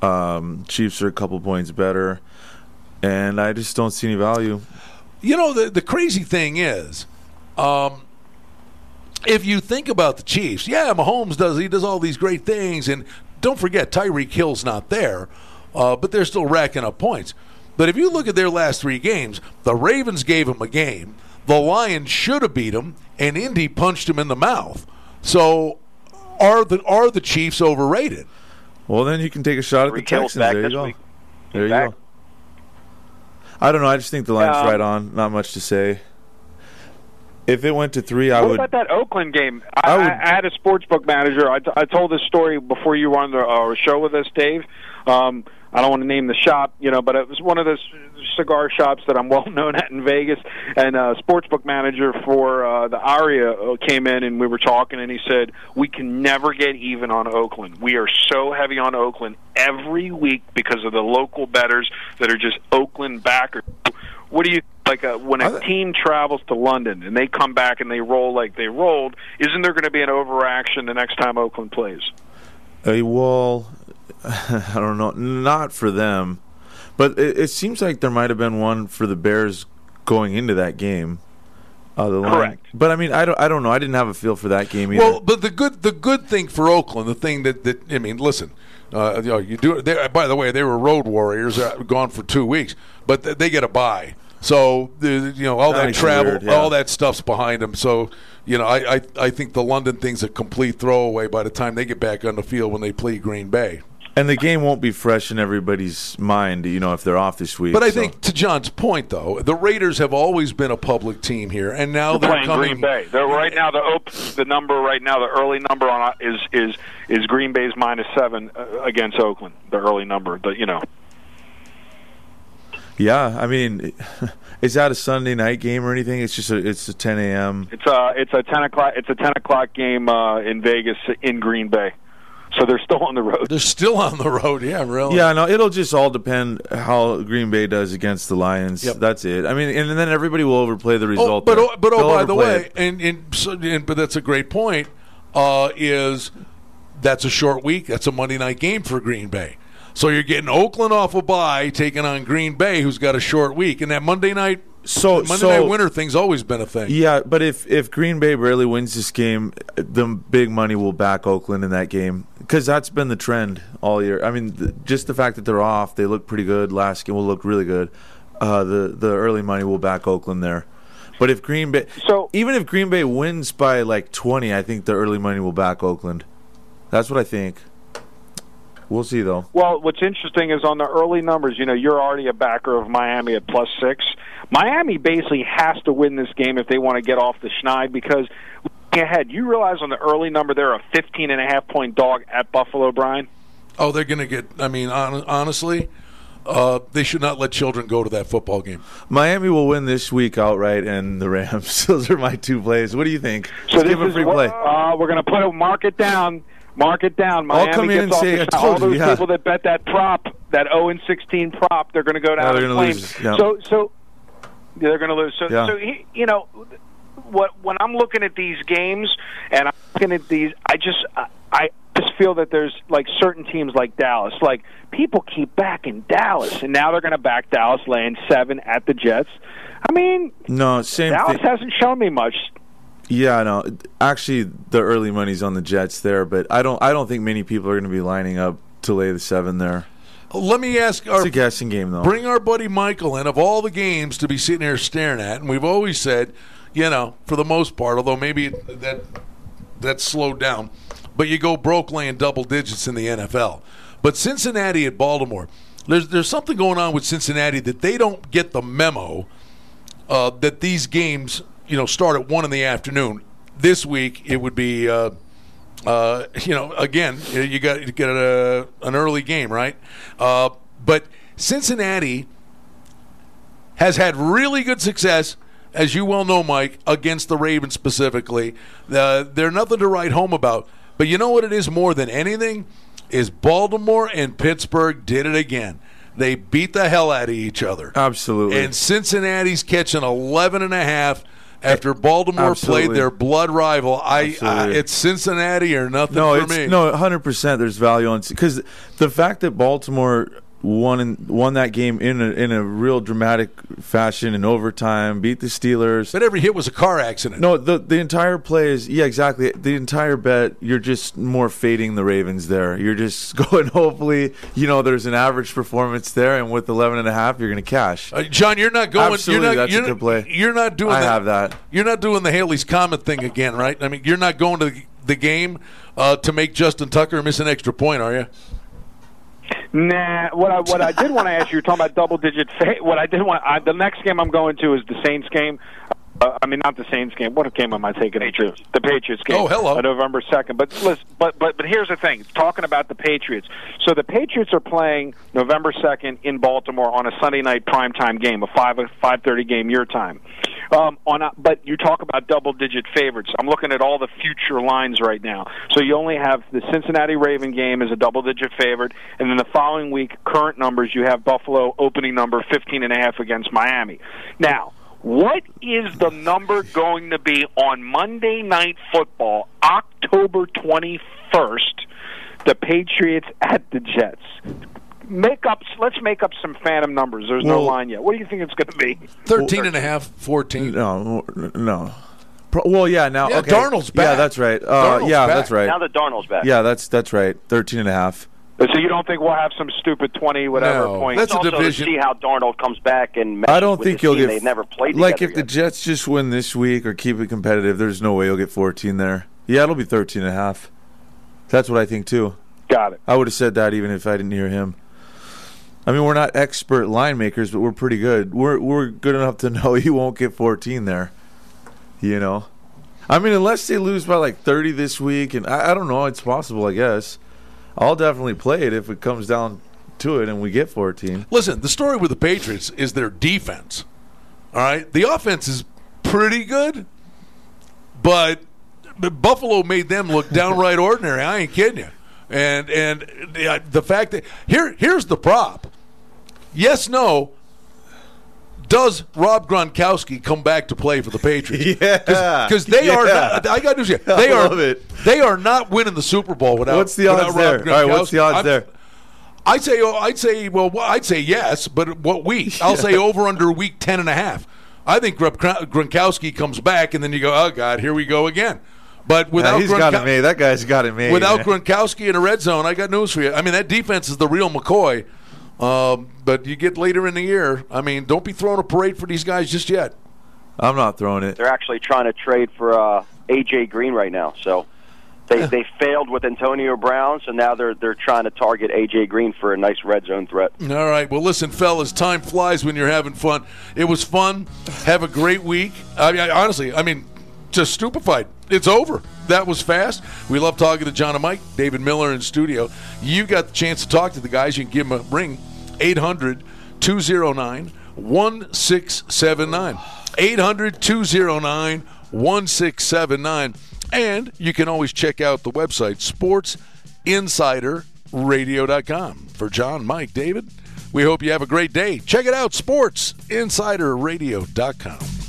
um, Chiefs are a couple points better, and I just don't see any value. You know, the the crazy thing is, um, if you think about the Chiefs, yeah, Mahomes does he does all these great things, and don't forget Tyreek Hill's not there, uh, but they're still racking up points. But if you look at their last three games, the Ravens gave them a game, the Lions should have beat them, and Indy punched him in the mouth. So, are the are the Chiefs overrated? Well, then you can take a shot at the Texans. There you go. week. There you go. I don't know. I just think the line's Um, right on. Not much to say. If it went to three, I would. what about that Oakland game? I, I would- I, I had a sports book manager. I, I told this story before you were on the uh, show with us, Dave. Um, I don't want to name the shop, you know, but it was one of those cigar shops that I'm well known at in Vegas. And a sports book manager for uh, the Aria uh, came in, and we were talking, and he said, "We can never get even on Oakland. We are so heavy on Oakland every week because of the local betters that are just Oakland backers." What do you like uh, when a team travels to London and they come back and they roll like they rolled? Isn't there going to be an overaction the next time Oakland plays? Uh, well, I don't know. Not for them, but it, it seems like there might have been one for the Bears going into that game. Uh, the line. Correct. But I mean, I don't. I don't know. I didn't have a feel for that game either. Well, but the good the good thing for Oakland, the thing that, that I mean, listen, uh, you know, you do. They, by the way, they were road warriors, uh, gone for two weeks, but th- they get a bye. So you know all that travel, weird, yeah. all that stuff's behind them. So you know, I, I I think the London thing's a complete throwaway by the time they get back on the field when they play Green Bay. And the game won't be fresh in everybody's mind, you know, if they're off this week. But I so- think to John's point, though, the Raiders have always been a public team here, and now they're playing coming. Green Bay. They're right now the op- the number right now the early number on is is is Green Bay's minus seven uh, against Oakland. The early number, the you know. yeah, I mean, is that a Sunday night game or anything? It's just a, it's a 10 a.m. It's a it's a ten o'clock it's a ten o'clock game uh, in Vegas in Green Bay, so they're still on the road. They're still on the road, yeah, really. Yeah, no, it'll just all depend how Green Bay does against the Lions. Yep. That's it. I mean, and then everybody will overplay the Oh, result. but oh, but oh, by the way, it. and and, so, and but that's a great point. Uh, is that's a short week? That's a Monday night game for Green Bay. So you're getting Oakland off a bye, taking on Green Bay, who's got a short week, and that Monday night, So- Monday so- night winter thing's always been a thing. Yeah, but if if Green Bay barely wins this game, the big money will back Oakland in that game because that's been the trend all year. I mean, th- just the fact that they're off, they look pretty good. Last game will look really good. Uh, the the early money will back Oakland there. But if Green Bay, So- even if Green Bay wins by like twenty, I think the early money will back Oakland. That's what I think. We'll see though. Well, what's interesting is on the early numbers, you know, you're already a backer of Miami at plus six. Miami basically has to win this game if they want to get off the schneid because looking ahead, you realize on the early number they're a 15 and a half point dog at Buffalo, Brian. Oh, they're going to get. I mean, hon- honestly, uh, they should not let children go to that football game. Miami will win this week outright, and the Rams. Those are my two plays. What do you think? So Just this give a is free what- play. Uh, we're going to put a mark it down. Mark it down. I'll Miami come in gets and say, the I schneid. told All you, those yeah. people that bet that prop, that 0 and 16 prop, they're going to go down they're in gonna flames. lose, yeah. So, so they're going to lose. So, Yeah. so he, you know, what when I'm looking at these games and I'm looking at these, I just, I, I just feel feel that there's like certain teams like Dallas, like people keep backing Dallas, and now they're going to back Dallas laying seven at the Jets. I mean, no, same. Dallas thing. hasn't shown me much. Yeah, no. Actually, the early money's on the Jets there, but I don't. I don't think many people are going to be lining up to lay the seven there. Let me ask. Our, it's a guessing game, though. Bring our buddy Michael in. Of all the games to be sitting here staring at, and we've always said, you know, for the most part, although maybe that that's slowed down, but you go broke laying double digits in the NFL. But Cincinnati at Baltimore, there's there's something going on with Cincinnati that they don't get the memo uh, that these games, you know, start at one in the afternoon. This week it would be. Uh, uh, you know, again, you got you get a, an early game, right? Uh, but Cincinnati has had really good success, as you well know, Mike, against the Ravens specifically. Uh, they're nothing to write home about. But you know what it is more than anything is Baltimore and Pittsburgh did it again. They beat the hell out of each other. Absolutely. And Cincinnati's catching 11 and a half after Baltimore Absolutely. played their blood rival. I, I, it's Cincinnati or nothing no, for me. No, hundred percent. There's value on because the fact that Baltimore won in, won that game in a, in a real dramatic fashion in overtime, beat the Steelers. But every hit was a car accident. No, the the entire play is yeah, exactly. The entire bet, you're just more fading the Ravens there. You're just going. Hopefully, you know, there's an average performance there, and with 11 and a half, you're going to cash. Uh, John, you're not going. Absolutely, you're not, that's you're, a good play. You're not doing. I the, have that. You're not doing the Halley's Comet thing again, right? I mean, you're not going to the, the game uh, to make Justin Tucker miss an extra point, are you? Nah, what I what I did want to ask you, you're talking about double digit. Fa- what I did want, I, the next game I'm going to is the Saints game. Uh, I mean, not the Saints game. What game am I taking? Patriots. The Patriots game. Oh, hello. November second. But listen, but but but here's the thing. Talking about the Patriots. So the Patriots are playing November second in Baltimore on a Sunday night primetime game, a five five thirty game your time. Um, on a, but you talk about double digit favorites. I'm looking at all the future lines right now. So you only have the Cincinnati Raven game as a double digit favorite, and then the following week, current numbers, you have Buffalo opening number fifteen and a half against Miami. Now. What is the number going to be on Monday Night Football, October 21st, the Patriots at the Jets? Make up let's make up some phantom numbers. There's no line yet. What do you think it's going to be? 13 and a half, 14. No, no. Well, yeah. Now, Yeah, okay. Darnold's back. Yeah, that's right. Uh, yeah, back. that's right. Now that Darnold's back. Yeah, that's that's right. 13 and a half. So you don't think we'll have some stupid 20 whatever No, point? that's a also division. to see how Darnold comes back and I don't with think the you'll get. They've never played like together if the. Jets just win this week or keep it competitive. There's no way you'll get 14 there. Yeah, it'll be 13 and a half. That's what I think too. Got it. I would have said that even if I didn't hear him. I mean, we're not expert line makers, but we're pretty good. We're we're good enough to know you won't get 14 there. You know, I mean, unless they lose by like 30 this week, and I, I don't know, it's possible. I guess I'll definitely play it if it comes down to it and we get 14. Listen, the story with the Patriots is their defense. All right, the offense is pretty good, but, Buffalo made them look downright ordinary. I ain't kidding you. And and the, uh, the fact that here here's the prop. Yes, no. Does Rob Gronkowski come back to play for the Patriots? Yeah. because they are. Not, I got news here. I They are. love it. They are not winning the Super Bowl without. What's the odds there? All right, what's the odds I'm- there? I'd say, oh, I'd say, well, I'd say yes, but what week? I'll say over under week 10 and a half. I think Gronk- Gronkowski comes back, and then you go, oh, God, here we go again. But Yeah, without he's got it made. That guy's got it made. without man. Gronkowski in a red zone, I got news for you. I mean, that defense is the real McCoy. Um, but you get later in the year, I mean, don't be throwing a parade for these guys just yet. I'm not throwing it. They're actually trying to trade for uh, AJ Green right now. So they they failed with Antonio Brown, so now they're they're trying to target AJ Green for a nice red zone threat. All right. Well, listen, fellas, time flies when you're having fun. It was fun. Have a great week. I mean, I, honestly, I mean, just stupefied. It's over. That was fast. We love talking to John and Mike, David Miller in studio. You got the chance to talk to the guys. You can give them a ring 800 209 1679. 800 209 1679. And you can always check out the website, sportsinsiderradio.com. For John, Mike, David, we hope you have a great day. Check it out, sportsinsiderradio.com.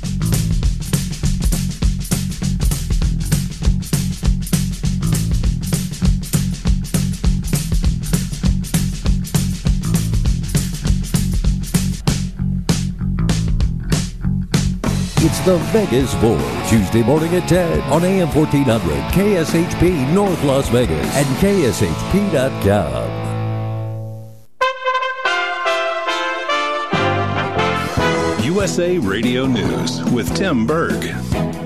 the Vegas Four, Tuesday morning at 10 on AM 1400 KSHP North Las Vegas and KSHP.com. USA Radio News with Tim Berg.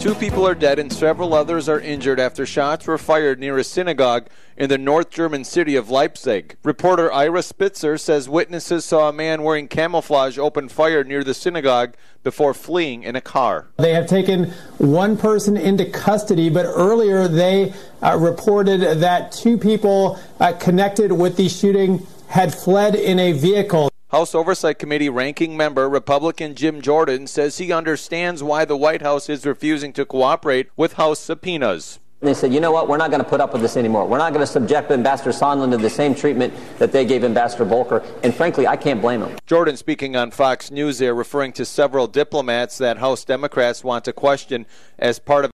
Two people are dead and several others are injured after shots were fired near a synagogue in the North German city of Leipzig. Reporter Ira Spitzer says witnesses saw a man wearing camouflage open fire near the synagogue before fleeing in a car. They have taken one person into custody, but earlier they uh, reported that two people uh, connected with the shooting had fled in a vehicle. House Oversight Committee ranking member Republican Jim Jordan says he understands why the White House is refusing to cooperate with House subpoenas. They said, you know what, we're not going to put up with this anymore. We're not going to subject Ambassador Sondland to the same treatment that they gave Ambassador Volker. And frankly, I can't blame him. Jordan speaking on Fox News there, referring to several diplomats that House Democrats want to question as part of